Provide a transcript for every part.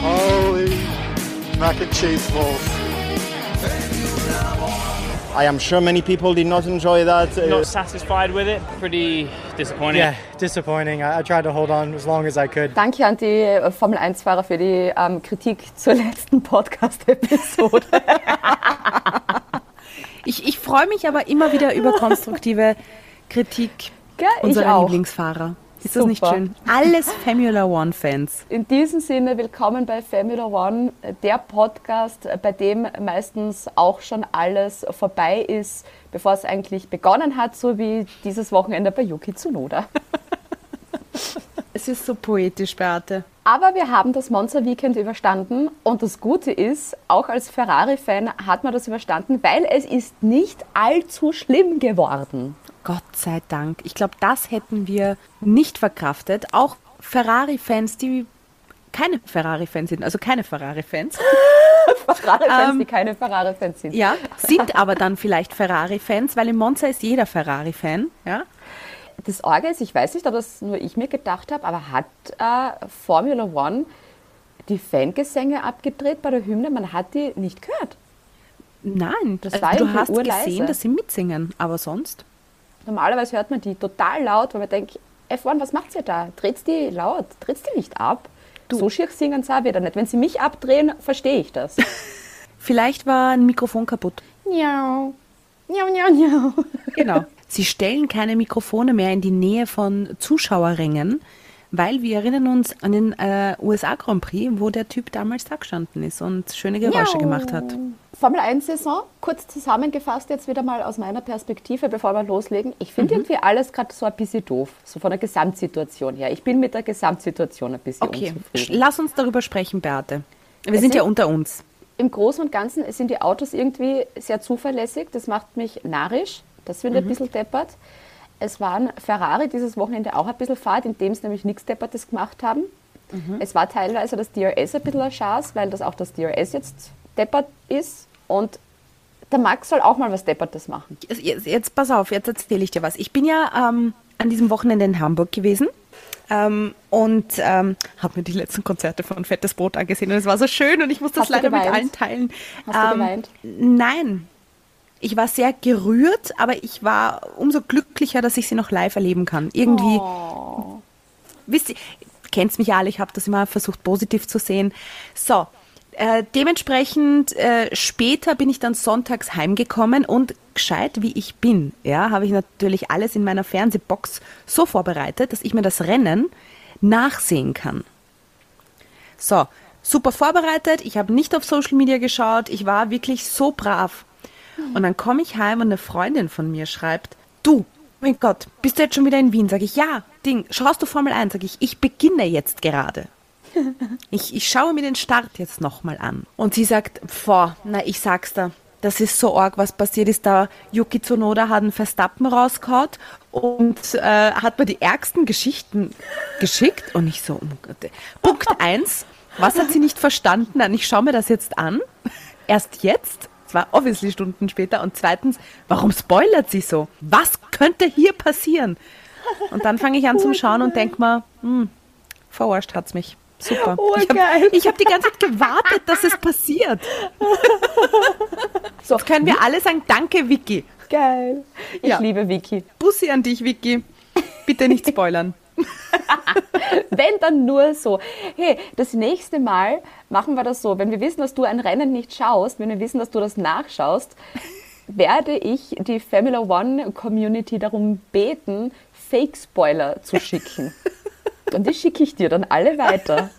Holy mac and cheese balls. I am sure many people did not enjoy that. Uh, Not satisfied with it. Pretty disappointing. Yeah, disappointing. I, I tried to hold on as long as I could. Danke an die äh, Formel 1-Fahrer für die ähm, Kritik zur letzten Podcast-Episode. Ich, ich freue mich aber immer wieder über konstruktive Kritik Gell, ich unserer auch. Lieblingsfahrer. Ist das nicht schön? Alles Formula One-Fans. In diesem Sinne, willkommen bei Formula One, der Podcast, bei dem meistens auch schon alles vorbei ist, bevor es eigentlich begonnen hat, so wie dieses Wochenende bei Yuki Tsunoda. Es ist so poetisch, Beate. Aber wir haben das Monza Weekend überstanden und das Gute ist, auch als Ferrari-Fan hat man das überstanden, weil es ist nicht allzu schlimm geworden. Gott sei Dank. Ich glaube, das hätten wir nicht verkraftet. Auch Ferrari-Fans, die keine Ferrari-Fans sind, also keine Ferrari-Fans, Ferrari-Fans, Ähm, die keine Ferrari-Fans sind. ja, sind aber dann vielleicht Ferrari-Fans, weil im Monza ist jeder Ferrari-Fan, ja. Das Orge ist, ich weiß nicht, ob das nur ich mir gedacht habe, aber hat äh, Formula One die Fangesänge abgedreht bei der Hymne? Man hat die nicht gehört. Nein, Das also war du hast urleise. gesehen, dass sie mitsingen, aber sonst. Normalerweise hört man die total laut, weil man denkt, F1, was macht ihr da? Dreht die laut? Dreht die nicht ab? So schier singen sie wieder nicht. Wenn sie mich abdrehen, verstehe ich das. Vielleicht war ein Mikrofon kaputt. Miau. Miau, miau, miau. Genau. Sie stellen keine Mikrofone mehr in die Nähe von Zuschauerrängen, weil wir erinnern uns an den äh, USA Grand Prix, wo der Typ damals da gestanden ist und schöne Geräusche gemacht hat. Formel 1-Saison, kurz zusammengefasst jetzt wieder mal aus meiner Perspektive, bevor wir loslegen. Ich finde irgendwie alles gerade so ein bisschen doof, so von der Gesamtsituation her. Ich bin mit der Gesamtsituation ein bisschen Okay, unzufrieden. lass uns darüber sprechen, Beate. Wir Es sind ja unter uns. Im Großen und Ganzen sind die Autos irgendwie sehr zuverlässig. Das macht mich narrisch. Das finde ich ein bisschen deppert. Es waren Ferrari dieses Wochenende auch ein bisschen fad, indem sie nämlich nichts Deppertes gemacht haben. Es war teilweise das DRS ein bisschen ein Schaß, weil das auch das DRS jetzt deppert ist. Und der Max soll auch mal was Deppertes machen. Jetzt, jetzt, jetzt pass auf, jetzt erzähle ich dir was. Ich bin ja ähm, an diesem Wochenende in Hamburg gewesen ähm, und ähm, habe mir die letzten Konzerte von Fettes Brot angesehen und es war so schön und ich muss das Hast leider mit allen teilen. Hast du geweint? Nein. Ich war sehr gerührt, aber ich war umso glücklicher, dass ich sie noch live erleben kann. Irgendwie, Oh. wisst ihr, kennt mich ja alle, ich habe das immer versucht positiv zu sehen. So, äh, dementsprechend äh, später bin ich dann sonntags heimgekommen und gescheit wie ich bin, ja, habe ich natürlich alles in meiner Fernsehbox so vorbereitet, dass ich mir das Rennen nachsehen kann. So, super vorbereitet, ich habe nicht auf Social Media geschaut, ich war wirklich so brav. Und dann komme ich heim und eine Freundin von mir schreibt, du, mein Gott, bist du jetzt schon wieder in Wien? Sag ich, ja, Ding, schaust du Formel 1? Sag ich, ich beginne jetzt gerade. Ich, ich schaue mir den Start jetzt nochmal an. Und sie sagt, boah, na, ich sag's da, das ist so arg, was passiert ist da. Yuki Tsunoda hat einen Verstappen rausgehauen und äh, hat mir die ärgsten Geschichten geschickt. Und ich so, oh Gott. Punkt eins, was hat sie nicht verstanden? Ich schaue mir das jetzt an. Erst jetzt, zwar obviously Stunden später. Und zweitens, warum spoilert sie so? Was könnte hier passieren? Und dann fange ich an zum Schauen und denke mir, hm, verarscht hat's mich. Super. ich habe hab die ganze Zeit gewartet, dass es passiert. So, jetzt können wir alle sagen, danke Vicky. Geil. Ich Ja. liebe Vicky. Bussi an dich, Vicky. Bitte nicht spoilern. Wenn dann nur so. Hey, das nächste Mal machen wir das so. Wenn wir wissen, dass du ein Rennen nicht schaust, wenn wir wissen, dass du das nachschaust, werde ich die Formula One Community darum beten, Fake-Spoiler zu schicken. Und die schicke ich dir dann alle weiter.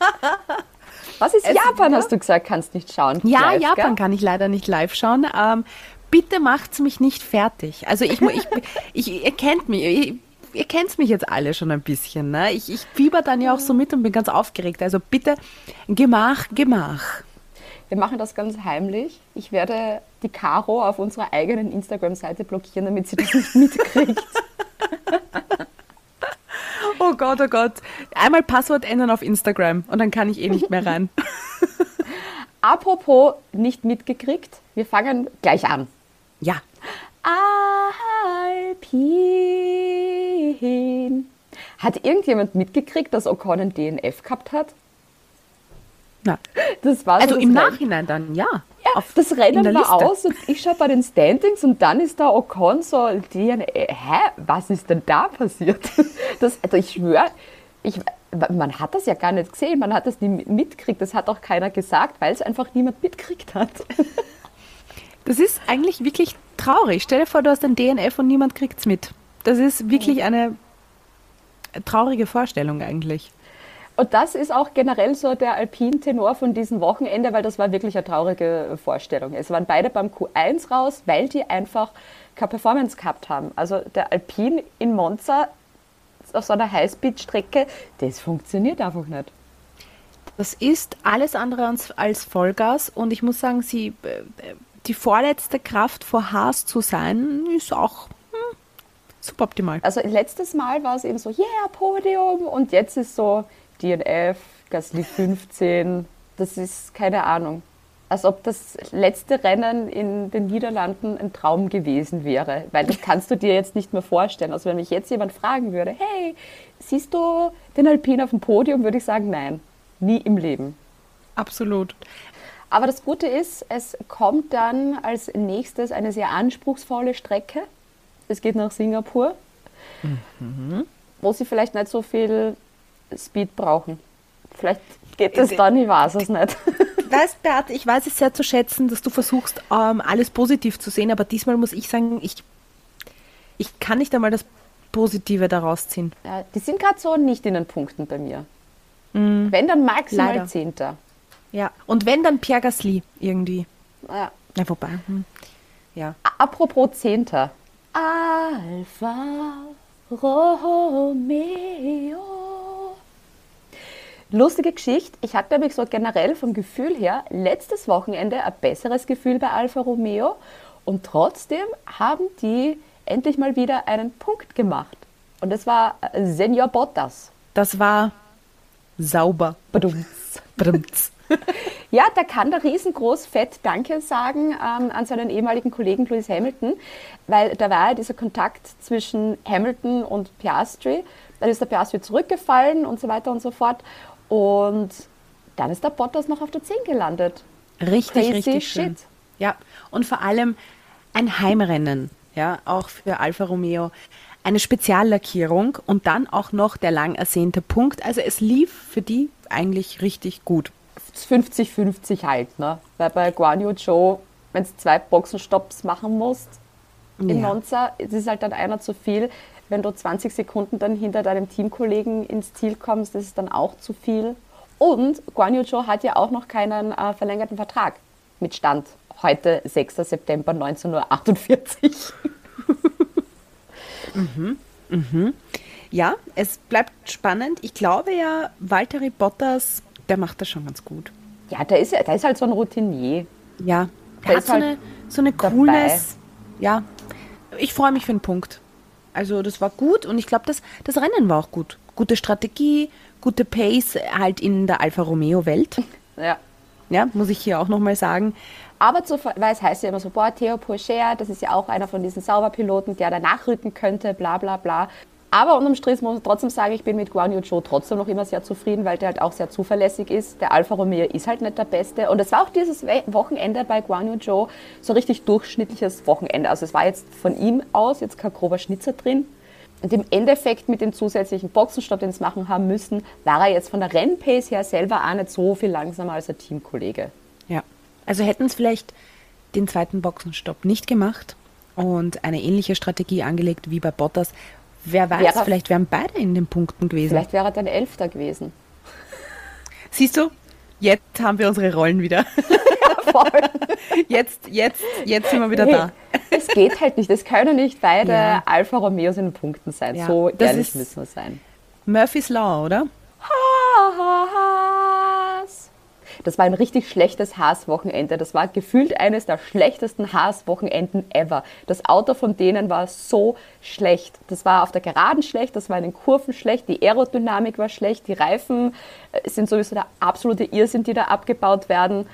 Was ist Japan, hast du gesagt, kannst nicht schauen. Ja, live, Japan gell? kann ich leider nicht live schauen. Ähm, bitte macht's mich nicht fertig. Also ich, ich, ich ihr kennt mich. Ich, Ihr kennt mich jetzt alle schon ein bisschen. Ne? Ich, ich fieber dann ja auch so mit und bin ganz aufgeregt. Also bitte, Gemach, Gemach. Wir machen das ganz heimlich. Ich werde die Caro auf unserer eigenen Instagram-Seite blockieren, damit sie das nicht mitkriegt. Oh Gott, oh Gott. Einmal Passwort ändern auf Instagram und dann kann ich eh nicht mehr rein. Apropos nicht mitgekriegt, wir fangen gleich an. Ja, Alpin. Hat irgendjemand mitgekriegt, dass Ocon ein DNF gehabt hat? Na. Das war so Also im. Nachhinein dann, ja. Auf- das Rennen war aus und ich schaue bei den Standings und dann ist da Ocon so, DNF. Hä? Was ist denn da passiert? Das, also ich schwöre, ich, man hat das ja gar nicht gesehen, man hat das nie mitgekriegt, das hat auch keiner gesagt, weil es einfach niemand mitgekriegt hat. Das ist eigentlich wirklich traurig. Stell dir vor, du hast ein DNF und niemand kriegt's mit. Das ist wirklich eine traurige Vorstellung eigentlich. Und das ist auch generell so der Alpin-Tenor von diesem Wochenende, weil das war wirklich eine traurige Vorstellung. Es waren beide beim Q1 raus, weil die einfach keine Performance gehabt haben. Also der Alpin in Monza auf so einer Highspeed-Strecke, das funktioniert einfach nicht. Das ist alles andere als, Vollgas und ich muss sagen, sie, äh, die vorletzte Kraft vor Haas zu sein, ist auch hm, suboptimal. Also letztes Mal war es eben so, yeah, Podium und jetzt ist so DNF, Gasly 15, das ist keine Ahnung. Als ob das letzte Rennen in den Niederlanden ein Traum gewesen wäre, weil das kannst du dir jetzt nicht mehr vorstellen. Also wenn mich jetzt jemand fragen würde, hey, siehst du den Alpin auf dem Podium, würde ich sagen, nein, nie im Leben. Absolut. Aber das Gute ist, es kommt dann als nächstes eine sehr anspruchsvolle Strecke. Es geht nach Singapur, wo sie vielleicht nicht so viel Speed brauchen. Vielleicht geht es dann, ich weiß es nicht. Weißt, Beate, ich weiß es sehr zu schätzen, dass du versuchst, ähm, alles positiv zu sehen, aber diesmal muss ich sagen, ich, ich kann nicht einmal das Positive daraus ziehen. Ja, die sind gerade so nicht in den Punkten bei mir. Wenn dann maximal Leider. Zehnter. Ja. Und wenn, dann Pierre Gasly irgendwie. Ja. Na, wobei. Hm. Ja. Apropos Zehnter. Alfa Romeo. Lustige Geschichte. Ich hatte nämlich so generell vom Gefühl her letztes Wochenende ein besseres Gefühl bei Alfa Romeo und trotzdem haben die endlich mal wieder einen Punkt gemacht. Und das war äh, Senior Bottas. Das war sauber. Badums. Brumms. Ja, da kann der riesengroß fett Danke sagen ähm, an seinen ehemaligen Kollegen Lewis Hamilton, weil da war ja dieser Kontakt zwischen Hamilton und Piastri. Dann ist der Piastri zurückgefallen und so weiter und so fort. Und dann ist der Bottas noch auf der 10 gelandet. Richtig, Crazy richtig schön. shit. Ja, und vor allem ein Heimrennen, ja, auch für Alfa Romeo. Eine Speziallackierung und dann auch noch der lang ersehnte Punkt. Also es lief für die eigentlich richtig gut. 50-50 halt, ne? Weil bei Guan Yu Zhou, wenn du zwei Boxenstopps machen musst in Ja. Monza, es ist halt dann einer zu viel. Wenn du 20 Sekunden dann hinter deinem Teamkollegen ins Ziel kommst, das ist dann auch zu viel. Und Guan Yu Zhou hat ja auch noch keinen äh, verlängerten Vertrag mit Stand heute, 6. September 1948. Ja, es bleibt spannend. Ich glaube ja, Valtteri Bottas, der macht das schon ganz gut. Ja, der ist, der ist halt so ein Routinier. Ja, Der er hat ist so halt eine, so eine. Coolness. Ja, ich freue mich für den Punkt. Also das war gut und ich glaube, das, das Rennen war auch gut. Gute Strategie, gute Pace halt in der Alfa Romeo Welt. Ja. Ja, muss ich hier auch nochmal sagen. Aber zu, weil es heißt ja immer so, boah, Theo Pourchaire, das ist ja auch einer von diesen Sauberpiloten, der da nachrücken könnte, bla bla bla. Aber unterm Strich muss ich trotzdem sagen, ich bin mit Guan Yu Zhou trotzdem noch immer sehr zufrieden, weil der halt auch sehr zuverlässig ist. Der Alfa Romeo ist halt nicht der Beste. Und es war auch dieses Wochenende bei Guan Yu Zhou so richtig durchschnittliches Wochenende. Also es war jetzt von ihm aus jetzt kein grober Schnitzer drin. Und im Endeffekt mit dem zusätzlichen Boxenstopp, den sie machen haben müssen, war er jetzt von der Rennpace her selber auch nicht so viel langsamer als der Teamkollege. Ja. Also hätten es vielleicht den zweiten Boxenstopp nicht gemacht und eine ähnliche Strategie angelegt wie bei Bottas, wer weiß, Wäre- vielleicht wären beide in den Punkten gewesen. Vielleicht wäre er dann Elfter gewesen. Siehst du? Jetzt haben wir unsere Rollen wieder. Voll. Jetzt, jetzt, jetzt sind wir wieder Hey, da. Es geht halt nicht. Es können nicht beide Ja. Alfa Romeos in den Punkten sein. Ja, So das ehrlich ist- müssen wir sein. Murphy's Law, oder? Haas. Das war ein richtig schlechtes Haas-Wochenende. Das war gefühlt eines der schlechtesten Haas-Wochenenden ever. Das Auto von denen war so schlecht. Das war auf der Geraden schlecht, das war in den Kurven schlecht, die Aerodynamik war schlecht, die Reifen äh, sind sowieso der absolute Irrsinn, die da abgebaut werden.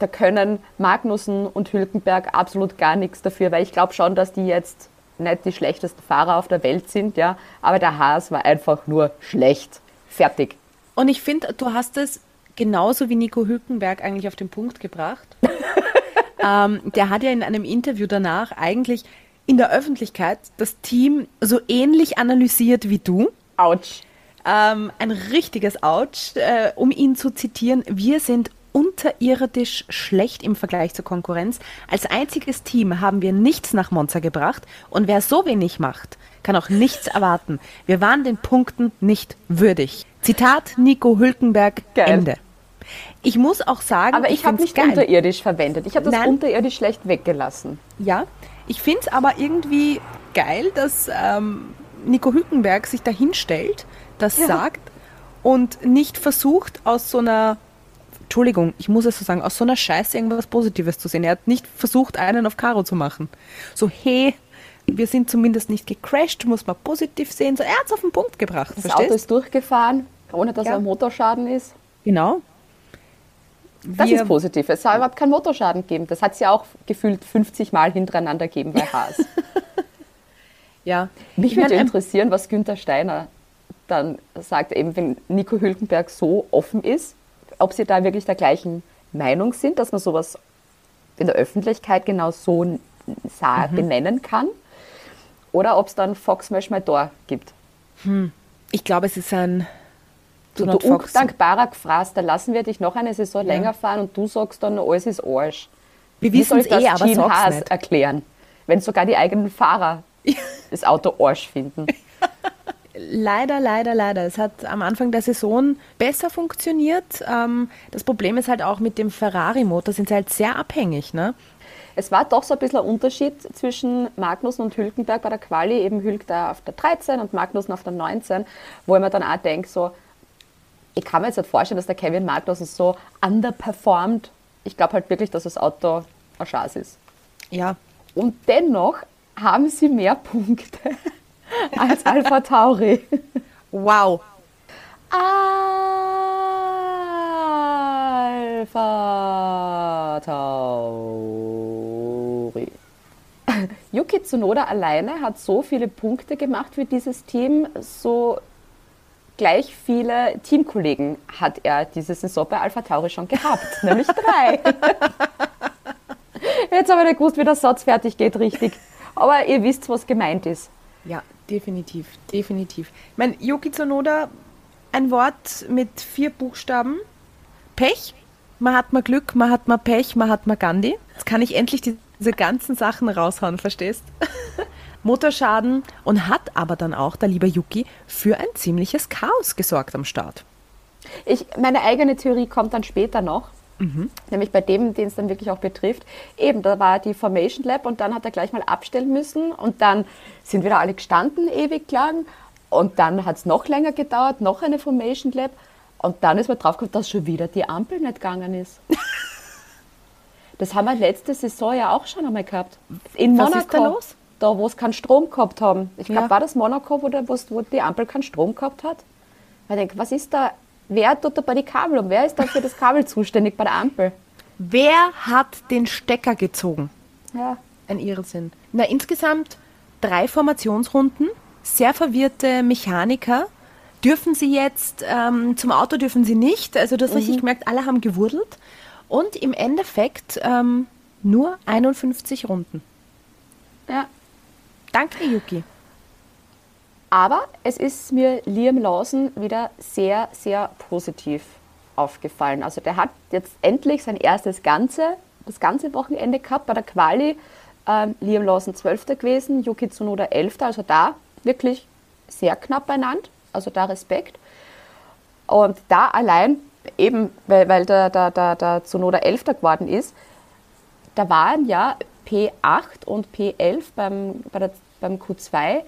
Da können Magnussen und Hülkenberg absolut gar nichts dafür, weil ich glaube schon, dass die jetzt nicht die schlechtesten Fahrer auf der Welt sind, ja, aber der Haas war einfach nur schlecht. Fertig. Und ich finde, du hast es genauso wie Nico Hülkenberg eigentlich auf den Punkt gebracht. ähm, der hat ja in einem Interview danach eigentlich in der Öffentlichkeit das Team so ähnlich analysiert wie du. Autsch. Ähm, ein richtiges Autsch, äh, um ihn zu zitieren. Wir sind unterirdisch schlecht im Vergleich zur Konkurrenz. Als einziges Team haben wir nichts nach Monza gebracht und wer so wenig macht, kann auch nichts erwarten. Wir waren den Punkten nicht würdig. Zitat Nico Hülkenberg, Geil. Ende. Ich muss auch sagen, Aber ich, habe find's nicht geil. unterirdisch verwendet. Ich habe das Nein. unterirdisch schlecht weggelassen. Ja, ich finde es aber irgendwie geil, dass ähm, Nico Hülkenberg sich da hinstellt, das sagt und nicht versucht, aus so einer, Entschuldigung, ich muss es so sagen, aus so einer Scheiße irgendwas Positives zu sehen. Er hat nicht versucht, einen auf Karo zu machen. So, hey, wir sind zumindest nicht gecrashed, muss man positiv sehen. So, er hat es auf den Punkt gebracht, Das Auto verstehst ist durchgefahren, ohne dass Ja. er ein Motorschaden ist. Genau. Das ist positiv. Es soll überhaupt keinen Motorschaden gegeben. Das hat es ja auch gefühlt 50 Mal hintereinander gegeben bei Haas. Ja. Mich Ich würde mein, ähm, interessieren, was Günther Steiner dann sagt, eben wenn Nico Hülkenberg so offen ist, ob sie da wirklich der gleichen Meinung sind, dass man sowas in der Öffentlichkeit genau so Mhm. benennen kann. Oder ob es dann Fox Smash My Door gibt. ich glaube, es ist ein Du, Fox. undankbarer Gefraß, da lassen wir dich noch eine Saison länger fahren und du sagst dann, alles ist Arsch. Wir Wie wissen soll es ich das eh, aber sag's Haas nicht. erklären, wenn sogar die eigenen Fahrer das Auto Arsch finden? Leider, leider, leider. Es hat am Anfang der Saison besser funktioniert. Ähm, das Problem ist halt auch mit dem Ferrari-Motor sind sie halt sehr abhängig. Ne? Es war doch so ein bisschen ein Unterschied zwischen Magnussen und Hülkenberg bei der Quali, eben Hülk da auf der 13 und Magnussen auf der 19, wo ich mir dann auch denke, so, ich kann mir jetzt nicht vorstellen, dass der Kevin Magnussen so underperformt. Ich glaube halt wirklich, dass das Auto ein Schatz ist. Ja. Und dennoch haben sie mehr Punkte als Alpha Tauri. Wow. Alpha Tauri. Yuki Tsunoda alleine hat so viele Punkte gemacht für dieses Team, so gleich viele Teamkollegen hat er diese Saison bei Alpha Tauri schon gehabt, nämlich drei. Jetzt habe ich nicht gewusst, wie der Satz fertig geht, richtig. Aber ihr wisst, was gemeint ist. Ja, definitiv, definitiv. Ich meine, Yuki Tsunoda, ein Wort mit vier Buchstaben. Pech. Man hat mal Glück, man hat mal Pech, man hat mal Gandhi. Jetzt kann ich endlich die, diese ganzen Sachen raushauen, verstehst? Motorschaden und hat aber dann auch, der liebe Yuki, für ein ziemliches Chaos gesorgt am Start. Ich, meine eigene Theorie kommt dann später noch. Nämlich bei dem, den es dann wirklich auch betrifft. Eben, da war die Formation Lab und dann hat er gleich mal abstellen müssen und dann sind wieder alle gestanden, ewig lang. Und dann hat es noch länger gedauert, noch eine Formation Lab. Und dann ist man draufgekommen, dass schon wieder die Ampel nicht gegangen ist. das haben wir letzte Saison ja auch schon einmal gehabt. In Was Monaco. ist da los? Da, wo es keinen Strom gehabt haben. Ich glaube, Ja. war das Monaco, wo, der, wo die Ampel keinen Strom gehabt hat? Ich denke, was ist da? Wer tut da bei die Kabel und wer ist da für das Kabel zuständig bei der Ampel? Wer hat den Stecker gezogen? Ja. Ein Irrsinn. Na, insgesamt drei Formationsrunden, sehr verwirrte Mechaniker. Dürfen sie jetzt, ähm, zum Auto dürfen sie nicht. Also das richtig gemerkt, alle haben gewurdelt. Und im Endeffekt ähm, nur 51 Runden. ja. Danke, Yuki. Aber es ist mir Liam Lawson wieder sehr, sehr positiv aufgefallen. Also der hat jetzt endlich sein erstes ganze, das ganze Wochenende gehabt bei der Quali. Ähm, Liam Lawson 12. gewesen, Yuki Tsunoda 11. Also da wirklich sehr knapp beieinander. Also da Respekt. Und da allein, eben weil, weil der, der, der, der Tsunoda 11. geworden ist, da waren ja P8 und P11 beim, bei der, beim Q2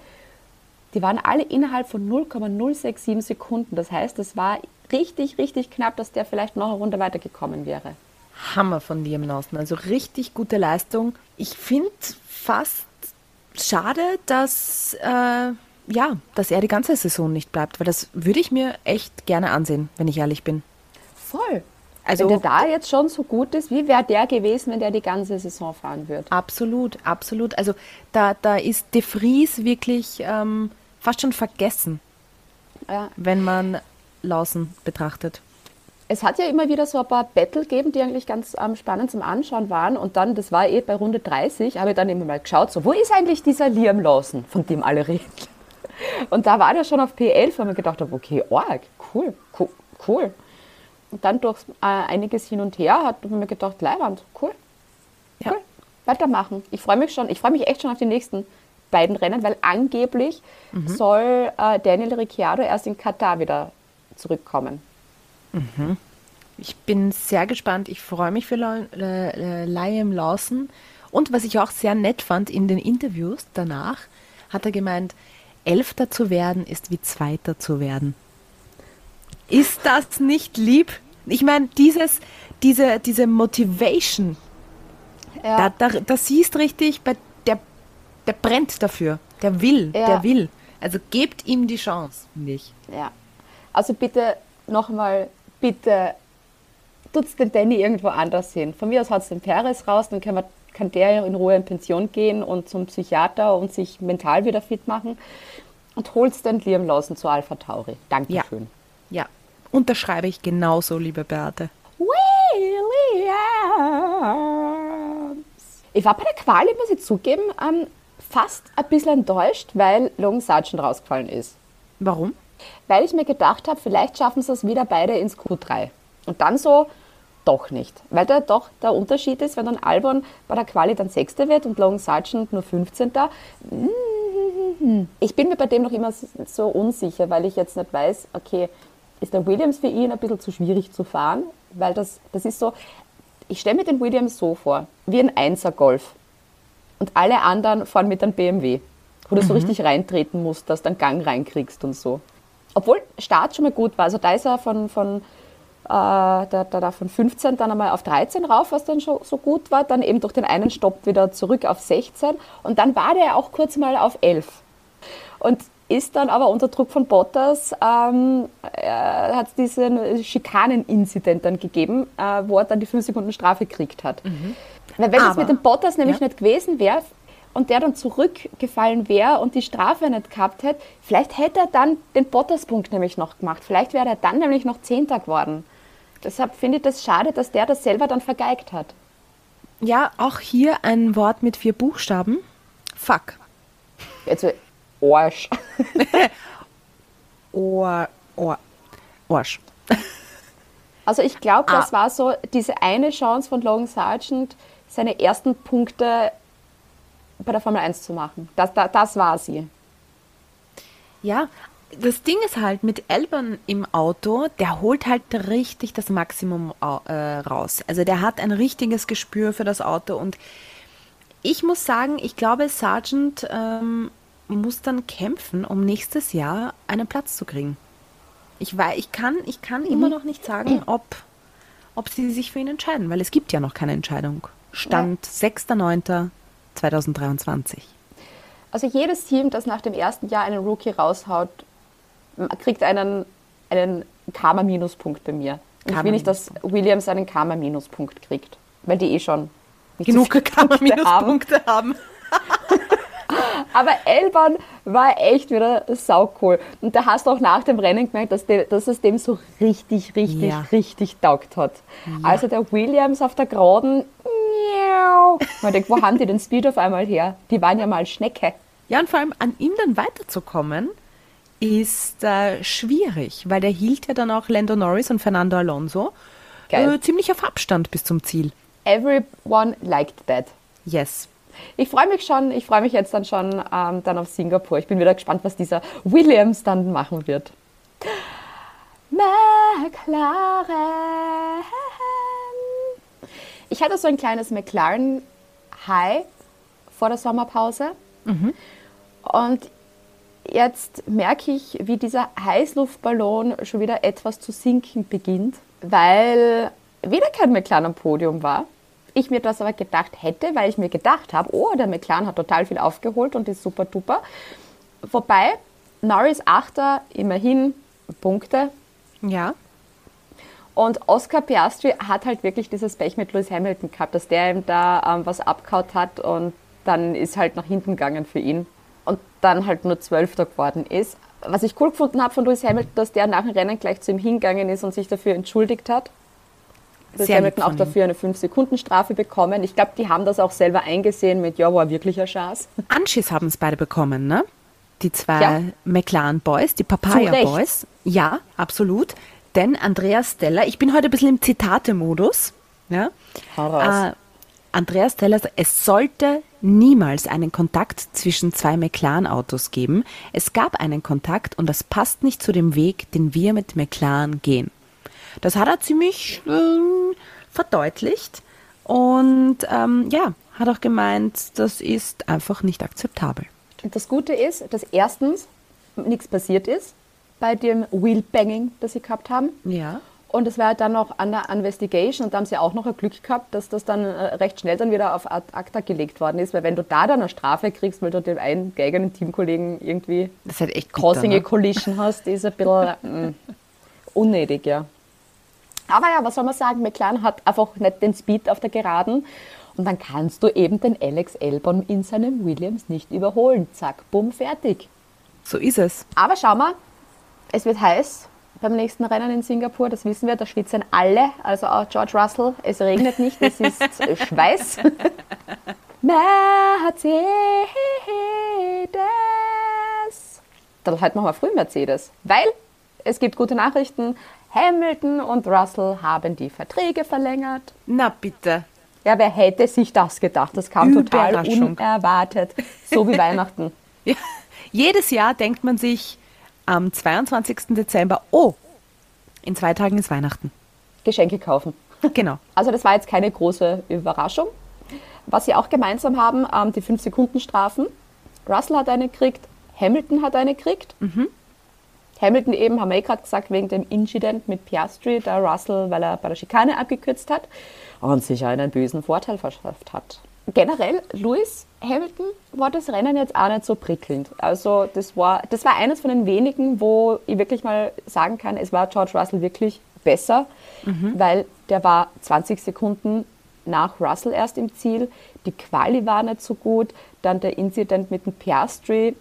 die waren alle innerhalb von 0,067 Sekunden. Das heißt, es war richtig, richtig knapp, dass der vielleicht noch eine Runde weitergekommen wäre. Hammer von Liam Lawson. Also richtig gute Leistung. Ich finde fast schade, dass, äh, ja, dass er die ganze Saison nicht bleibt, weil das würde ich mir echt gerne ansehen, wenn ich ehrlich bin. Voll. Also wenn der da jetzt schon so gut ist, wie wäre der gewesen, wenn der die ganze Saison fahren würde? Absolut, absolut. Also da, da ist De Vries wirklich ähm, fast schon vergessen, Ja. wenn man Lawson betrachtet. Es hat ja immer wieder so ein paar Battle gegeben, die eigentlich ganz ähm, spannend zum Anschauen waren. Und dann, das war eh bei Runde 30, habe ich dann immer mal geschaut, so, wo ist eigentlich dieser Liam Lawson, von dem alle reden? Und da war der schon auf P11, weil man gedacht habe, okay, arg, cool, cool, cool. Und dann durch äh, einiges hin und her hat man mir gedacht, Leihwand, cool, Ja. cool, weitermachen. Ich freue mich schon, ich freue mich echt schon auf die nächsten beiden Rennen, weil angeblich soll äh, Daniel Ricciardo erst in Katar wieder zurückkommen. Ich bin sehr gespannt. Ich freue mich für äh, äh, Liam Lawson. Und was ich auch sehr nett fand in den Interviews danach, hat er gemeint, Elfter zu werden ist wie Zweiter zu werden. Ist das nicht lieb? Ich meine, dieses, diese, diese Motivation, Ja. da, da, da siehst richtig, der, der brennt dafür. Der will, Ja. der will. Also gebt ihm die Chance, finde ich. Ja. Also bitte nochmal, bitte tut's den Danny irgendwo anders hin. Von mir aus hat den Perez raus, dann kann, man, kann der in Ruhe in Pension gehen und zum Psychiater und sich mental wieder fit machen. Und holt's den Liam Lawson zu Alpha Tauri. Dankeschön. Ja, unterschreibe ich genauso, liebe Beate. Williams. Ich war bei der Quali, muss ich zugeben, ähm, fast ein bisschen enttäuscht, weil Logan Sargent rausgefallen ist. Warum? weil ich mir gedacht habe, vielleicht schaffen sie es wieder beide ins Q3. Und dann so, doch nicht. Weil da doch der Unterschied ist, wenn dann Albon bei der Quali dann Sechster wird und Logan Sargent nur 15. Ich bin mir bei dem noch immer so unsicher, weil ich jetzt nicht weiß, okay, ist der Williams für ihn ein bisschen zu schwierig zu fahren? Weil das, das ist so, ich stelle mir den Williams so vor, wie ein Einser-Golf. Und alle anderen fahren mit einem BMW, wo du so richtig reintreten musst, dass du einen Gang reinkriegst und so. Obwohl Start schon mal gut war. Also da ist er von, von, äh, da, da, da von 15 dann einmal auf 13 rauf, was dann schon so gut war. Dann eben durch den einen Stopp wieder zurück auf 16. Und dann war der auch kurz mal auf 11. Und ist dann aber unter Druck von Bottas, ähm, äh, hat es diesen Schikanen-Incident dann gegeben, äh, wo er dann die 5 Sekunden Strafe gekriegt hat. Weil wenn es Aber- mit dem Bottas nämlich ja. nicht gewesen wäre und der dann zurückgefallen wäre und die Strafe nicht gehabt hätte, vielleicht hätte er dann den Bottas-Punkt nämlich noch gemacht. Vielleicht wäre er dann nämlich noch Zehnter geworden. Deshalb finde ich das schade, dass der das selber dann vergeigt hat. Ja, auch hier ein Wort mit vier Buchstaben. Fuck. Also Arsch. Ohr, Ohr, Arsch. Also ich glaube, das Ah. war so diese eine Chance von Logan Sargent, seine ersten Punkte bei der Formel 1 zu machen. Das, das, das war sie. Ja, das Ding ist halt mit Elbern im Auto, der holt halt richtig das Maximum äh, raus. Also der hat ein richtiges Gespür für das Auto und ich muss sagen, ich glaube, Sargent ähm, muss dann kämpfen, um nächstes Jahr einen Platz zu kriegen. Ich, wei- ich kann, ich kann immer noch nicht sagen, ob, ob sie sich für ihn entscheiden, weil es gibt ja noch keine Entscheidung. Stand 6.9.2023. Also jedes Team, das nach dem ersten Jahr einen Rookie raushaut, kriegt einen, einen Karma-Minuspunkt bei mir. Und ich will nicht, dass Williams einen Karma-Minuspunkt kriegt, weil die eh schon nicht so Genug viele kann man Punkte haben. Haben. Aber Elban war echt wieder saucool. Und da hast du auch nach dem Rennen gemerkt, dass, de, dass es dem so richtig, richtig, Ja. richtig taugt hat. Also der Williams auf der Geraden, miau. Man denkt, wo haben die den Speed auf einmal her? Die waren ja mal Schnecke. Ja, und vor allem an ihm dann weiterzukommen, ist äh, schwierig, weil der hielt ja dann auch Lando Norris und Fernando Alonso äh, ziemlich auf Abstand bis zum Ziel. Everyone liked that. Yes. Ich freue mich schon, ich freue mich jetzt dann schon ähm, dann auf Singapur. Ich bin wieder gespannt, was dieser Williams dann machen wird. McLaren. Ich hatte so ein kleines McLaren-High vor der Sommerpause. Und jetzt merke ich, wie dieser Heißluftballon schon wieder etwas zu sinken beginnt, weil wieder kein McLaren am Podium war. Ich mir das aber gedacht hätte, weil ich mir gedacht habe, oh, der McLaren hat total viel aufgeholt und ist super duper. Wobei Norris Achter, immerhin Punkte. Ja. Und Oscar Piastri hat halt wirklich dieses Pech mit Lewis Hamilton gehabt, dass der ihm da ähm, was abkaut hat und dann ist halt nach hinten gegangen für ihn und dann halt nur Zwölfter geworden ist. Was ich cool gefunden habe von Lewis Hamilton, dass der nach dem Rennen gleich zu ihm hingegangen ist und sich dafür entschuldigt hat. Sehr lieb Hamilton auch dafür eine 5-Sekunden-Strafe bekommen. Ich glaube, die haben das auch selber eingesehen mit, ja, war wirklich ein Schatz. Anschiss haben es beide bekommen, ne? Die zwei Ja. McLaren Boys, die Papaya Recht. Boys. Ja, absolut. Denn Andreas Steller, ich bin heute ein bisschen im Zitate-Modus. Ja? Hau raus. Äh, Andreas Steller, sagt, es sollte niemals einen Kontakt zwischen zwei McLaren-Autos geben. Es gab einen Kontakt und das passt nicht zu dem Weg, den wir mit McLaren gehen. Das hat er ziemlich ähm, verdeutlicht und ähm, ja, hat auch gemeint, das ist einfach nicht akzeptabel. Und das Gute ist, dass erstens nichts passiert ist bei dem Wheelbanging, das sie gehabt haben. Ja. Und es war dann noch an der Investigation und da haben sie auch noch ein Glück gehabt, dass das dann äh, recht schnell dann wieder auf Ad acta gelegt worden ist, weil wenn du da dann eine Strafe kriegst, weil du den einen geeigneten Teamkollegen irgendwie Das halt echt bitter, Causing a ne? Collision hast, ist ein bisschen mm, unnötig, ja. Aber ja, was soll man sagen, McLaren hat einfach nicht den Speed auf der Geraden und dann kannst du eben den Alex Albon in seinem Williams nicht überholen. Zack, bumm, fertig. So ist es. Aber schau mal, es wird heiß beim nächsten Rennen in Singapur, das wissen wir, da schwitzen alle, also auch George Russell. Es regnet nicht, es ist äh, Schweiß. Mercedes. Dann halt machen wir früh Mercedes, weil es gibt gute Nachrichten. Hamilton und Russell haben die Verträge verlängert. Na bitte. Ja, wer hätte sich das gedacht? Das kam total unerwartet. So wie Weihnachten. Ja. Jedes Jahr denkt man sich am 22. Dezember, oh, in zwei Tagen ist Weihnachten. Geschenke kaufen. Genau. Also das war jetzt keine große Überraschung. Was sie auch gemeinsam haben, ähm, die 5-Sekunden-Strafen. Russell hat eine gekriegt, Hamilton hat eine gekriegt. Hamilton eben, haben wir eh gerade gesagt, wegen dem Incident mit Piastri, der Russell, weil er bei der Schikane abgekürzt hat und sich einen bösen Vorteil verschafft hat. Generell, Lewis Hamilton war das Rennen jetzt auch nicht so prickelnd. Also das war, das war eines von den wenigen, wo ich wirklich mal sagen kann, es war George Russell wirklich besser, weil der war 20 Sekunden nach Russell erst im Ziel. Die Quali war nicht so gut. Dann der Incident mit dem Piastri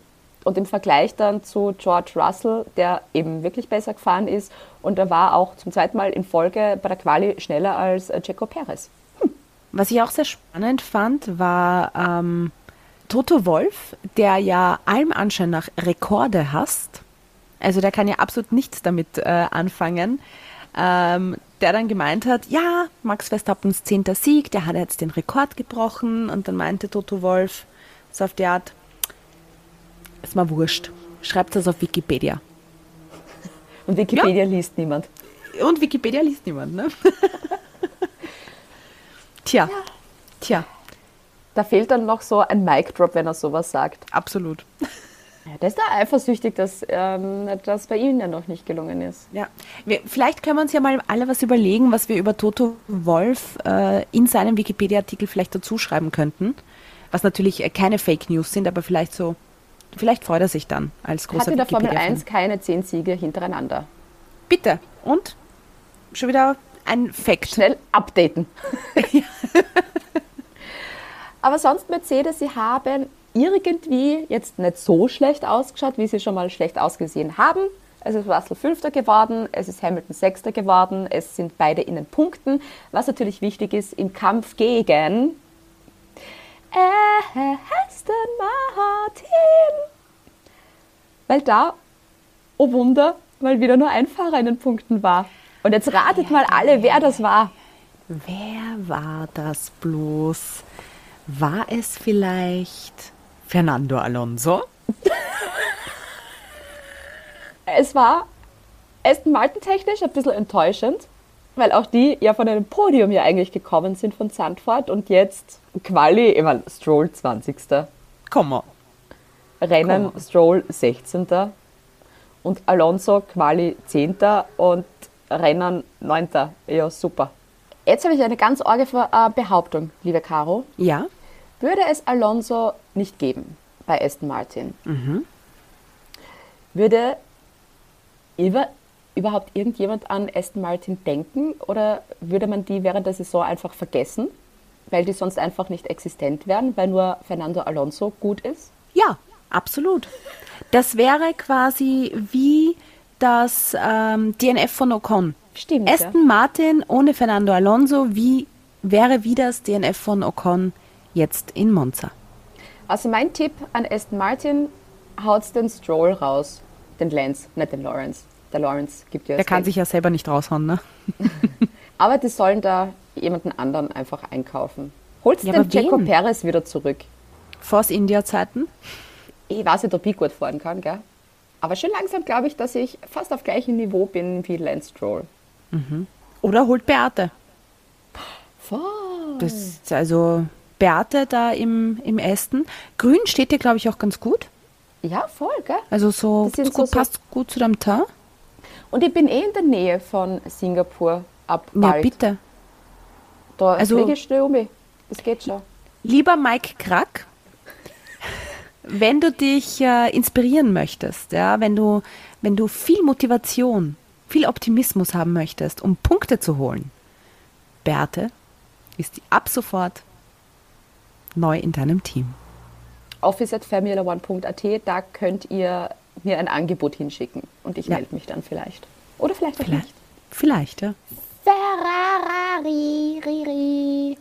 und im Vergleich dann zu George Russell, der eben wirklich besser gefahren ist. Und er war auch zum zweiten Mal in Folge bei der Quali schneller als äh, Checo Perez. Was ich auch sehr spannend fand, war ähm, Toto Wolf, der ja allem Anschein nach Rekorde hasst. Also der kann ja absolut nichts damit äh, anfangen. Ähm, der dann gemeint hat, ja, Max Verstappens zehnter Sieg, der hat jetzt den Rekord gebrochen. Und dann meinte Toto Wolf so auf die Art, ist mal wurscht, schreibt das auf Wikipedia. Und Wikipedia liest niemand. Und Wikipedia liest niemand, ne? Tja, tja, Da fehlt dann noch so ein Mic-Drop, wenn er sowas sagt. absolut. Ja, der ist da eifersüchtig, dass ähm, das bei ihm ja noch nicht gelungen ist. Ja, wir, vielleicht können wir uns ja mal alle was überlegen, was wir über Toto Wolf äh, in seinem Wikipedia-Artikel vielleicht dazu schreiben könnten. Was natürlich äh, keine Fake News sind, aber vielleicht so, vielleicht freut er sich dann als Hat großer in der Formel Wikipedia-Fan. 1 keine zehn Siege hintereinander. Bitte. Und? Schon wieder ein Fact. Schnell updaten. Aber sonst Mercedes, sie haben irgendwie jetzt nicht so schlecht ausgeschaut, wie sie schon mal schlecht ausgesehen haben. Es ist Russell Fünfter geworden, es ist Hamilton Sechster geworden, es sind beide in den Punkten. Was natürlich wichtig ist im Kampf gegen Aston Martin. Weil da, oh Wunder, weil wieder nur ein Fahrer in den Punkten war. Und jetzt ratet mal alle, wer das war. Wer war das bloß? War es vielleicht Fernando Alonso? Es war Aston Martin technisch ein bisschen enttäuschend, weil auch die ja von einem Podium ja eigentlich gekommen sind von Sandford und jetzt Quali, ich mein, Stroll 20. Komm mal. Rennen Komm. Stroll 16. und Alonso Quali 10. und Rennen 9. Ja, super. Jetzt habe ich eine ganz arge äh, Behauptung, liebe Caro. Ja? Würde es Alonso nicht geben bei Aston Martin, würde über, überhaupt irgendjemand an Aston Martin denken oder würde man die während der Saison einfach vergessen, weil die sonst einfach nicht existent wären, weil nur Fernando Alonso gut ist? Ja, absolut. Das wäre quasi wie das ähm, DNF von Ocon. Stimmt. Aston Martin ohne Fernando Alonso, wie wäre wie das DNF von Ocon jetzt in Monza? Also mein Tipp an Aston Martin, haut den Stroll raus. Den Lance, nicht den Lawrence. Der Lawrence gibt ja Der kann Geld. sich ja selber nicht raushauen, ne? Aber die sollen da jemanden anderen einfach einkaufen. Holst Ja, den? Checo Perez wieder zurück. Force India Zeiten. Ich weiß nicht, ob ich gut fahren kann, gell? Aber schon langsam glaube ich, dass ich fast auf gleichem Niveau bin wie Lance Stroll. Oder holt Beate. Voll. Das ist also Beate da im, im Ästen. Grün steht dir, glaube ich, auch ganz gut. Ja, voll, gell? Also so, gut, so- so- passt gut zu deinem Teint. Und ich bin eh in der Nähe von Singapur ab Ja, bald. bitte. Da Also- fliege ich schnell um. mich. Das geht schon. Lieber Mike Krack, wenn du dich äh, inspirieren möchtest, ja, wenn du, wenn du viel Motivation, viel Optimismus haben möchtest, um Punkte zu holen, Berthe ist ab sofort neu in deinem Team. office.formula1.at, da könnt ihr mir ein Angebot hinschicken und ich Ja. melde mich dann vielleicht. Oder vielleicht auch Vielleicht, nicht. vielleicht ja. Ferrari, Riri.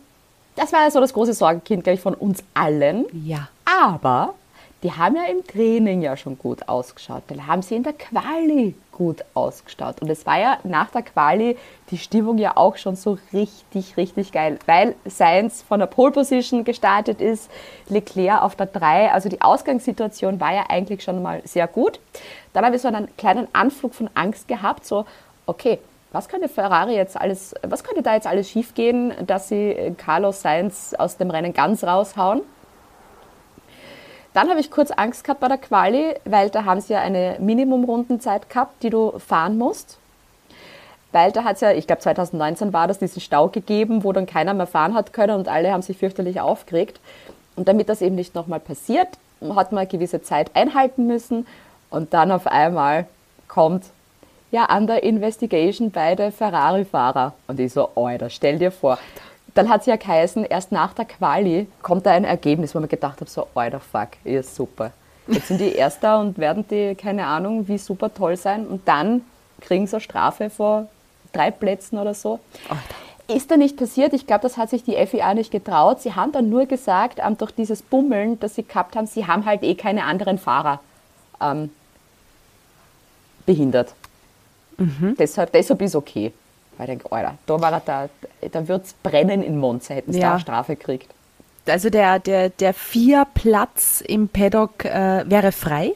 Das war ja so das große Sorgenkind, glaube ich, von uns allen. Ja. Aber die haben ja im Training ja schon gut ausgeschaut. Dann haben sie in der Quali gut ausgeschaut. Und es war ja nach der Quali die Stimmung ja auch schon so richtig, richtig geil, weil Sainz von der Pole Position gestartet ist, Leclerc auf der 3. Also die Ausgangssituation war ja eigentlich schon mal sehr gut. Dann habe ich so einen kleinen Anflug von Angst gehabt, so, okay, was könnte Ferrari jetzt alles, was könnte da jetzt alles schiefgehen, dass sie Carlos Sainz aus dem Rennen ganz raushauen? Dann habe ich kurz Angst gehabt bei der Quali, weil da haben sie ja eine Minimumrundenzeit gehabt, die du fahren musst. Weil da hat es ja, ich glaube 2019 war das, diesen Stau gegeben, wo dann keiner mehr fahren hat können und alle haben sich fürchterlich aufgeregt. Und damit das eben nicht nochmal passiert, hat man eine gewisse Zeit einhalten müssen und dann auf einmal kommt ja, under investigation beide Ferrari-Fahrer. Und ich so, Alter, stell dir vor. Dann hat es ja geheißen, erst nach der Quali kommt da ein Ergebnis, wo man gedacht habe, so, Alter, fuck, ihr ist super. Jetzt sind die Erster und werden die, keine Ahnung, wie super toll sein. Und dann kriegen sie eine Strafe vor drei Plätzen oder so. Ist da nicht passiert. Ich glaube, das hat sich die FIA nicht getraut. Sie haben dann nur gesagt, ähm, durch dieses Bummeln, das sie gehabt haben, sie haben halt eh keine anderen Fahrer ähm, behindert. Deshalb, deshalb ist okay. Weil ich denke, Alter, da, war er da, da wird es brennen in Monza, hätten sie Ja. da eine Strafe gekriegt. Also der, der, der Vier-Platz im Paddock äh, wäre frei,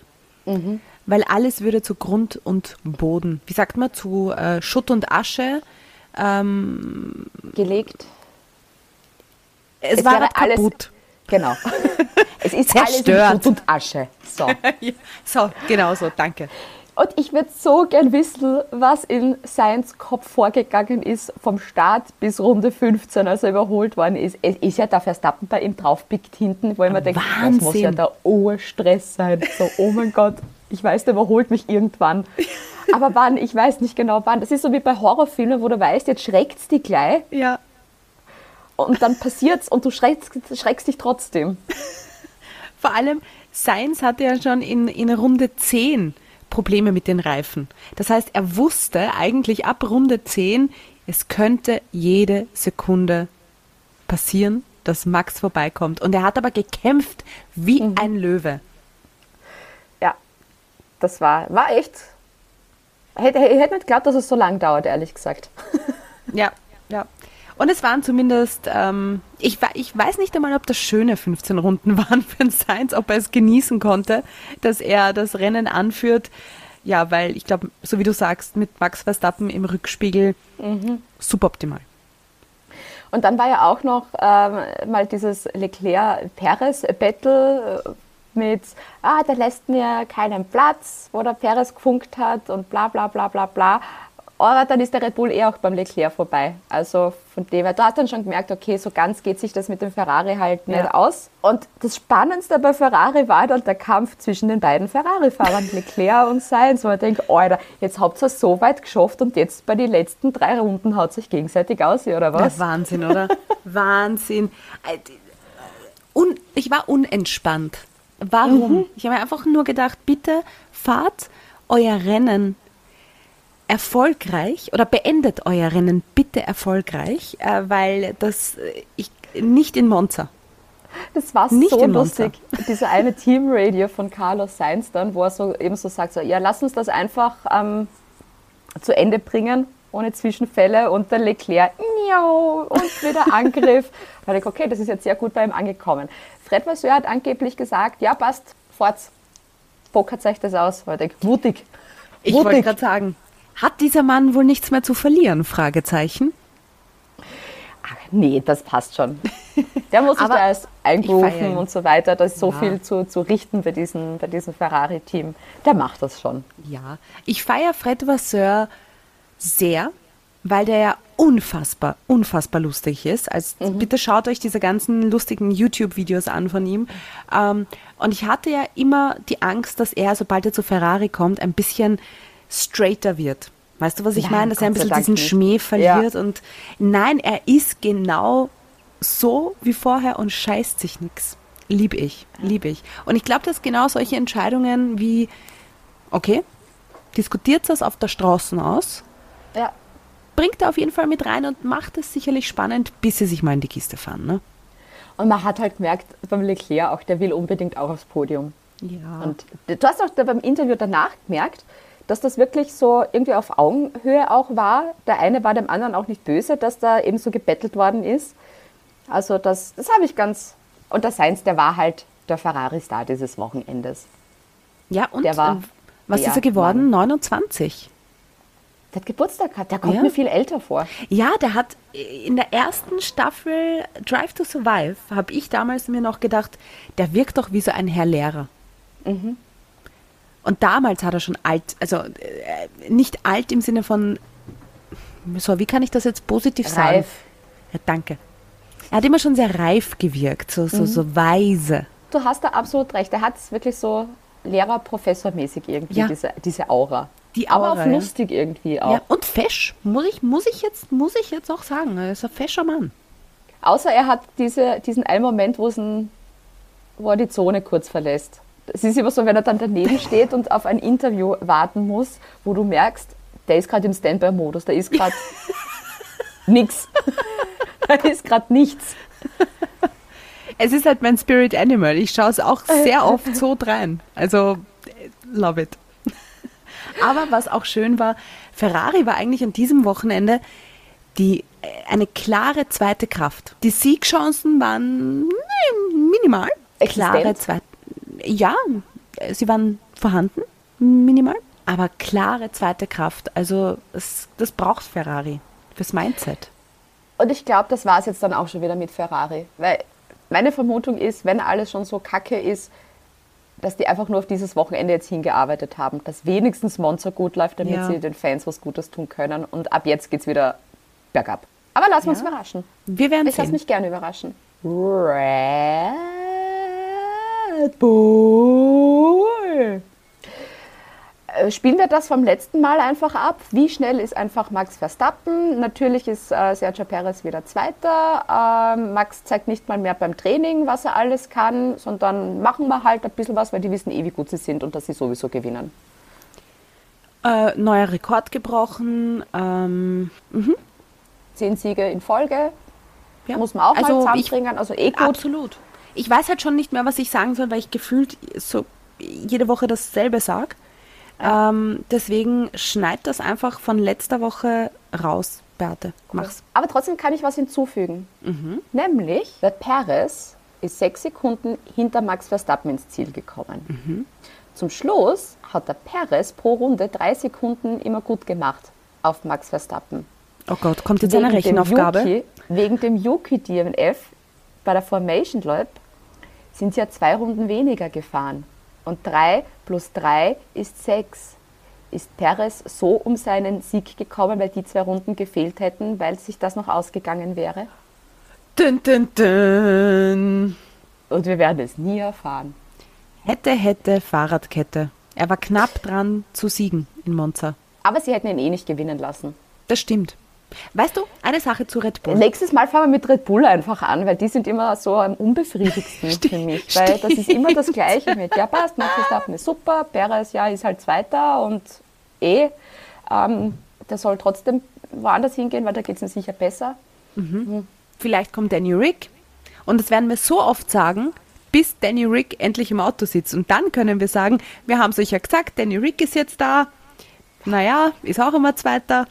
weil alles würde zu Grund und Boden, wie sagt man, zu äh, Schutt und Asche. Ähm, Gelegt. es, Es war wäre alles- kaputt. Genau. es ist alles in Zerstört. Schutt und Asche. So. So, genau so, danke. Und ich würde so gern wissen, was in Science Kopf vorgegangen ist, vom Start bis Runde 15, als er überholt worden ist. Es ist ja der Verstappen bei ihm draufpickt hinten, wo ich mir denke, das muss ja der Urstress sein. So, oh mein Gott, ich weiß, der überholt mich irgendwann. Aber wann? Ich weiß nicht genau wann. Das ist so wie bei Horrorfilmen, wo du weißt, jetzt schreckt's die gleich Ja. und dann passiert's und du schreckst, schreckst dich trotzdem. Vor allem, Sainz hatte ja schon in, in Runde 10 Probleme mit den Reifen. Das heißt, er wusste eigentlich ab Runde 10, es könnte jede Sekunde passieren, dass Max vorbeikommt. Und er hat aber gekämpft wie ein Löwe. Ja, das war, war echt. Hätte, ich hätte nicht geglaubt, dass es so lang dauert, ehrlich gesagt. Ja, ja. Und es waren zumindest, ähm, ich, ich weiß nicht einmal, ob das schöne 15 Runden waren für Sainz, ob er es genießen konnte, dass er das Rennen anführt. Ja, weil ich glaube, so wie du sagst, mit Max Verstappen im Rückspiegel suboptimal. Und dann war ja auch noch ähm, mal dieses Leclerc-Perez-Battle äh, mit, ah, der lässt mir keinen Platz, wo der Perez gefunkt hat und bla bla bla bla bla. Aber dann ist der Red Bull eh auch beim Leclerc vorbei. Also von dem her, du hast dann schon gemerkt, okay, so ganz geht sich das mit dem Ferrari halt nicht Ja. aus. Und das Spannendste bei Ferrari war dann der Kampf zwischen den beiden Ferrari-Fahrern, Leclerc und Sainz. Und man denkt, Alter, jetzt habt ihr es so weit geschafft und jetzt bei den letzten drei Runden haut sich gegenseitig aus, oder was? Ja, Wahnsinn, oder? Wahnsinn. Äh, die- Un, ich war unentspannt. Warum? Mhm. Ich habe mir einfach nur gedacht, bitte fahrt euer Rennen erfolgreich oder beendet euer Rennen bitte erfolgreich, äh, weil das äh, ich nicht in Monza. Das war Nicht so lustig. Dieser eine Teamradio von Carlos Sainz dann, wo er so eben so sagt, so, ja, lass uns das einfach ähm, zu Ende bringen, ohne Zwischenfälle. Und der Leclerc, miau, und wieder Angriff. Da dachte ich, okay, das ist jetzt sehr gut bei ihm angekommen. Fred Vasseur hat angeblich gesagt, ja, passt, fort's. Pokert euch das aus. Da ich, mutig. Ich wollte gerade sagen, hat dieser Mann wohl nichts mehr zu verlieren? Fragezeichen. Ach, nee, das passt schon. Der muss sich da erst einberufen und so weiter. Da ist so Ja. viel zu, zu richten bei diesem, bei diesem Ferrari-Team. Der macht das schon. Ja, ich feiere Fred Vasseur sehr, weil der ja unfassbar, unfassbar lustig ist. Also bitte schaut euch diese ganzen lustigen YouTube-Videos an von ihm. Ähm, und ich hatte ja immer die Angst, dass er, sobald er zu Ferrari kommt, ein bisschen straighter wird. Weißt du, was ich Nein, meine? Dass er ein Gott bisschen diesen nicht. Schmäh verliert. Ja. Und nein, er ist genau so wie vorher und scheißt sich nix. Liebe ich, liebe ich. Und ich glaube, dass genau solche Entscheidungen wie, okay, diskutiert das auf der Straße aus, Ja. bringt er auf jeden Fall mit rein und macht es sicherlich spannend, bis sie sich mal in die Kiste fahren. Ne? Und man hat halt gemerkt, beim Leclerc auch, der will unbedingt auch aufs Podium. Ja. Und du hast auch beim Interview danach gemerkt, dass das wirklich so irgendwie auf Augenhöhe auch war. Der eine war dem anderen auch nicht böse, dass da eben so gebettelt worden ist. Also das, das habe ich ganz... Und der Sainz, der war halt der Ferrari-Star dieses Wochenendes. ja, und der war ähm, was der ist er geworden? 29. Der hat Geburtstag gehabt, der kommt Ja. mir viel älter vor. Ja, der hat äh, in der ersten Staffel Drive to Survive, habe ich damals mir noch gedacht, der wirkt doch wie so ein Herr Lehrer. Mhm. Und damals hat er schon alt, also äh, nicht alt im Sinne von, so, wie kann ich das jetzt positiv sagen? Reif. Ja, danke. Er hat immer schon sehr reif gewirkt, so, Mhm. so, so weise. Du hast da absolut recht. Er hat es wirklich so Lehrer-Professor-mäßig irgendwie, Ja. diese, diese Aura. Die Aber Aura, auch ja. lustig irgendwie auch. Ja, und fesch, muss ich, muss, ich jetzt, muss ich jetzt auch sagen. Er ist ein fescher Mann. Außer er hat diese, diesen einen Moment, wo er die Zone kurz verlässt. Es ist immer so, wenn er dann daneben steht und auf ein Interview warten muss, wo du merkst, der ist gerade im Standby-Modus, da ist gerade nichts. Da ist gerade nichts. Es ist halt mein Spirit Animal. Ich schaue es auch sehr oft so drein. Also, love it. Aber was auch schön war, Ferrari war eigentlich an diesem Wochenende die, äh, eine klare zweite Kraft. Die Siegchancen waren minimal. Klare Existent? zweite. Ja, sie waren vorhanden, minimal. Aber klare zweite Kraft. Also, es, das braucht Ferrari fürs Mindset. Und ich glaube, das war es jetzt dann auch schon wieder mit Ferrari. Weil meine Vermutung ist, wenn alles schon so kacke ist, dass die einfach nur auf dieses Wochenende jetzt hingearbeitet haben, dass wenigstens Monza gut läuft, damit Ja. sie den Fans was Gutes tun können. Und ab jetzt geht es wieder bergab. Aber lassen wir uns Ja. überraschen. Wir werden Ich lasse mich gerne überraschen. Red Bull. Äh, Spielen wir das vom letzten Mal einfach ab? Wie schnell ist einfach Max Verstappen? Natürlich ist äh, Sergio Perez wieder Zweiter. Ähm, Max zeigt nicht mal mehr beim Training, was er alles kann, sondern machen wir halt ein bisschen was, weil die wissen eh, wie gut sie sind und dass sie sowieso gewinnen. Äh, neuer Rekord gebrochen. Ähm, Zehn Siege in Folge. Ja. Muss man auch Also mal zusammenbringen. Also eh gut. Absolut. Ich weiß halt schon nicht mehr, was ich sagen soll, weil ich gefühlt so jede Woche dasselbe sage. Ähm, deswegen schneid das einfach von letzter Woche raus, Beate. Mach's. Aber trotzdem kann ich was hinzufügen. Nämlich, der Perez ist sechs Sekunden hinter Max Verstappen ins Ziel gekommen. Zum Schluss hat der Perez pro Runde drei Sekunden immer gut gemacht auf Max Verstappen. Oh Gott, kommt jetzt eine dem Rechenaufgabe? Yuki, wegen dem Yuki DNF bei der Formation Lab sind sie ja zwei Runden weniger gefahren. Und drei plus drei ist sechs. ist Perez so um seinen Sieg gekommen, weil die zwei Runden gefehlt hätten, weil sich das noch ausgegangen wäre? Dun, dun, dun. Und wir werden es nie erfahren. Hätte, hätte, Fahrradkette. Er war knapp dran zu siegen in Monza. Aber sie hätten ihn eh nicht gewinnen lassen. Das stimmt. Weißt du, eine Sache zu Red Bull. Nächstes Mal fangen wir mit Red Bull einfach an, weil die sind immer so am unbefriedigsten für mich. Weil das ist immer das Gleiche mit, ja passt, Max Verstappen ist super, Perez ja ist halt Zweiter und eh, ähm, der soll trotzdem woanders hingehen, weil da geht es ihm sicher besser. Vielleicht kommt Danny Rick. Und das werden wir so oft sagen, bis Danny Rick endlich im Auto sitzt. Und dann können wir sagen, wir haben es euch ja gesagt, Danny Rick ist jetzt da. Naja, ist auch immer Zweiter.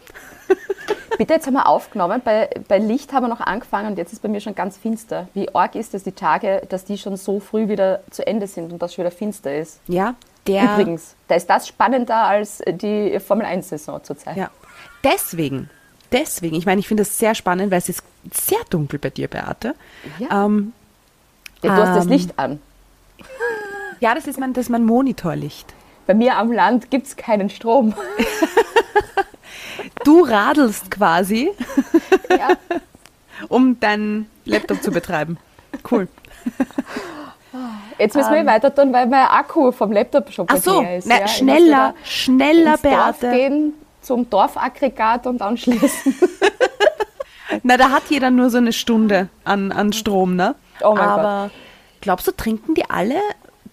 Bitte, jetzt haben wir aufgenommen, bei, bei Licht haben wir noch angefangen und jetzt ist bei mir schon ganz finster. Wie arg ist es die Tage, dass die schon so früh wieder zu Ende sind und das schon wieder finster ist? Ja, der. Übrigens, da ist das spannender als die Formel 1-Saison zurzeit. Ja. Deswegen, deswegen, ich meine, ich finde das sehr spannend, weil es ist sehr dunkel bei dir, Beate. Ja. Ähm, Ja, du hast das Ähm. Licht an. ja, das ist mein, das ist mein Monitorlicht. Bei mir am Land gibt es keinen Strom. Du radelst quasi, ja. um deinen Laptop zu betreiben. Cool. Jetzt müssen wir weiter tun, weil mein Akku vom Laptop schon Ach bald so, ist. na, ja. Schneller, schneller, ins Dorf Beate. gehen, zum Dorfaggregat und anschließen. Na, da hat jeder nur so eine Stunde an, an Strom, ne? Oh mein Aber glaubst du, trinken die alle,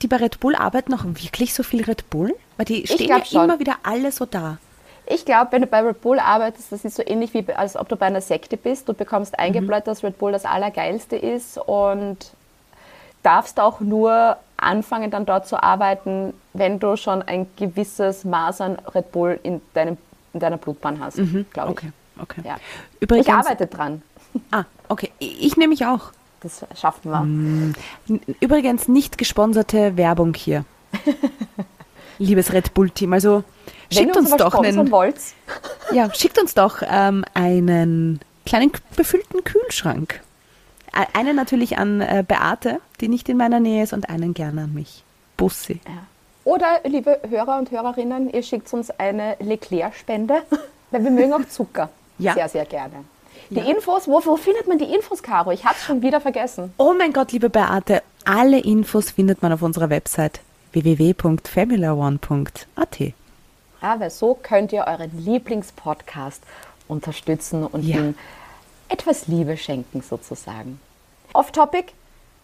die bei Red Bull arbeiten, noch wirklich so viel Red Bull? Weil die stehen ja schon. immer wieder alle so da. Ich glaube, wenn du bei Red Bull arbeitest, das ist so ähnlich wie als ob du bei einer Sekte bist. Du bekommst eingebläut, dass Red Bull das Allergeilste ist und darfst auch nur anfangen, dann dort zu arbeiten, wenn du schon ein gewisses Maß an Red Bull in, deinem, in deiner Blutbahn hast, glaube ich. Okay, okay. Ja. Übrigens, Ich arbeite dran. Ah, okay. Ich ich nämlich auch. Das schaffen wir. N- Übrigens nicht gesponserte Werbung hier. Liebes Red Bull-Team. Also Wenn schickt uns aber doch einen, wollt, ja, schickt uns doch ähm, einen kleinen befüllten Kühlschrank. Einen natürlich an äh, Beate, die nicht in meiner Nähe ist, und einen gerne an mich. Bussi. Oder, liebe Hörer und Hörerinnen, ihr schickt uns eine Leclerc-Spende, weil wir mögen auch Zucker. Ja. Sehr, sehr gerne. Die Infos, wo, wo findet man die Infos, Caro? Ich habe es schon wieder vergessen. Oh mein Gott, liebe Beate, alle Infos findet man auf unserer Website www.formulaone.at. Ja, weil so könnt ihr euren Lieblingspodcast unterstützen und Ja. ihm etwas Liebe schenken, sozusagen. Off-Topic,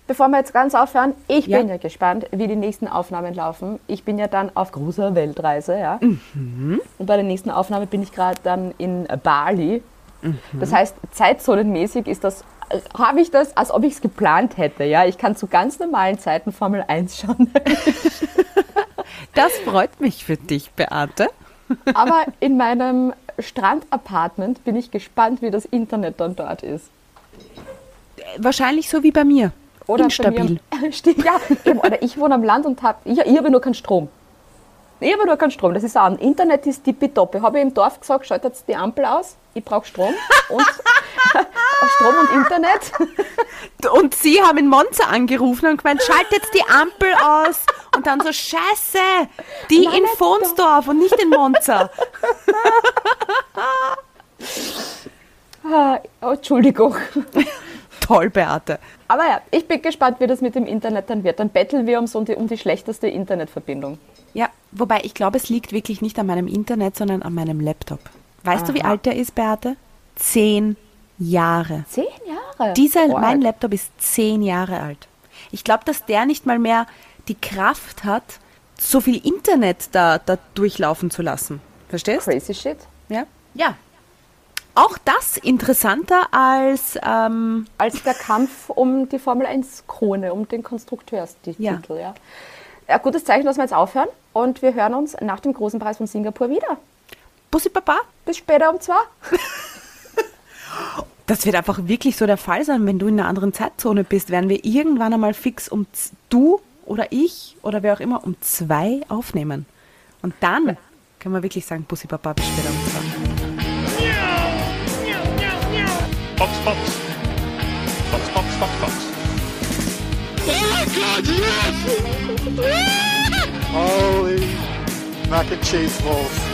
bevor wir jetzt ganz aufhören, ich Ja. bin ja gespannt, wie die nächsten Aufnahmen laufen. Ich bin ja dann auf großer Weltreise, ja. Mhm. Und bei der nächsten Aufnahme bin ich gerade dann in Bali. Mhm. Das heißt, zeitzonenmäßig ist das, habe ich das, als ob ich es geplant hätte, ja. Ich kann zu ganz normalen Zeiten Formel 1 schauen. Das freut mich für dich, Beate. Aber in meinem Strandapartment bin ich gespannt, wie das Internet dann dort ist. Wahrscheinlich so wie bei mir. Oder Instabil. Bei mir, Stimmt, ja, eben, oder ich wohne am Land und habe, ich, ich habe nur keinen Strom. Ich habe nur keinen Strom, das ist auch, Internet ist tippitopp. Ich habe im Dorf gesagt, schaltet die Ampel aus, ich brauche Strom und Strom und Internet. Und sie haben in Monza angerufen und gemeint, schaltet die Ampel aus. Und dann so, scheiße, die Nein, in Fonsdorf und nicht in Monza. Ah, oh, Entschuldigung. Toll, Beate. Aber ja, ich bin gespannt, wie das mit dem Internet dann wird. Dann betteln wir uns um die, um die schlechteste Internetverbindung. Ja, wobei ich glaube, es liegt wirklich nicht an meinem Internet, sondern an meinem Laptop. Weißt du, wie Aha. alt der ist, Beate? Zehn Jahre. Zehn Jahre. Dieser, Boah. mein Laptop ist zehn Jahre alt. Ich glaube, dass der nicht mal mehr die Kraft hat, so viel Internet da, da durchlaufen zu lassen. Verstehst? Crazy shit. Ja. Ja. Auch das interessanter als ähm, als der Kampf um die Formel 1 Krone, um den Konstrukteurstitel. Ja. Ja. Ja. gutes Zeichen, dass wir jetzt aufhören und wir hören uns nach dem großen Preis von Singapur wieder. Bussi Papa. Bis später um zwei. Das wird einfach wirklich so der Fall sein, wenn du in einer anderen Zeitzone bist, werden wir irgendwann einmal fix um du oder ich oder wer auch immer um zwei aufnehmen. Und dann können wir wirklich sagen, Bussi Papa, bis später um zwei. Fox, Fox. Fox, Fox, Fox, Fox. Holy mac and cheese balls.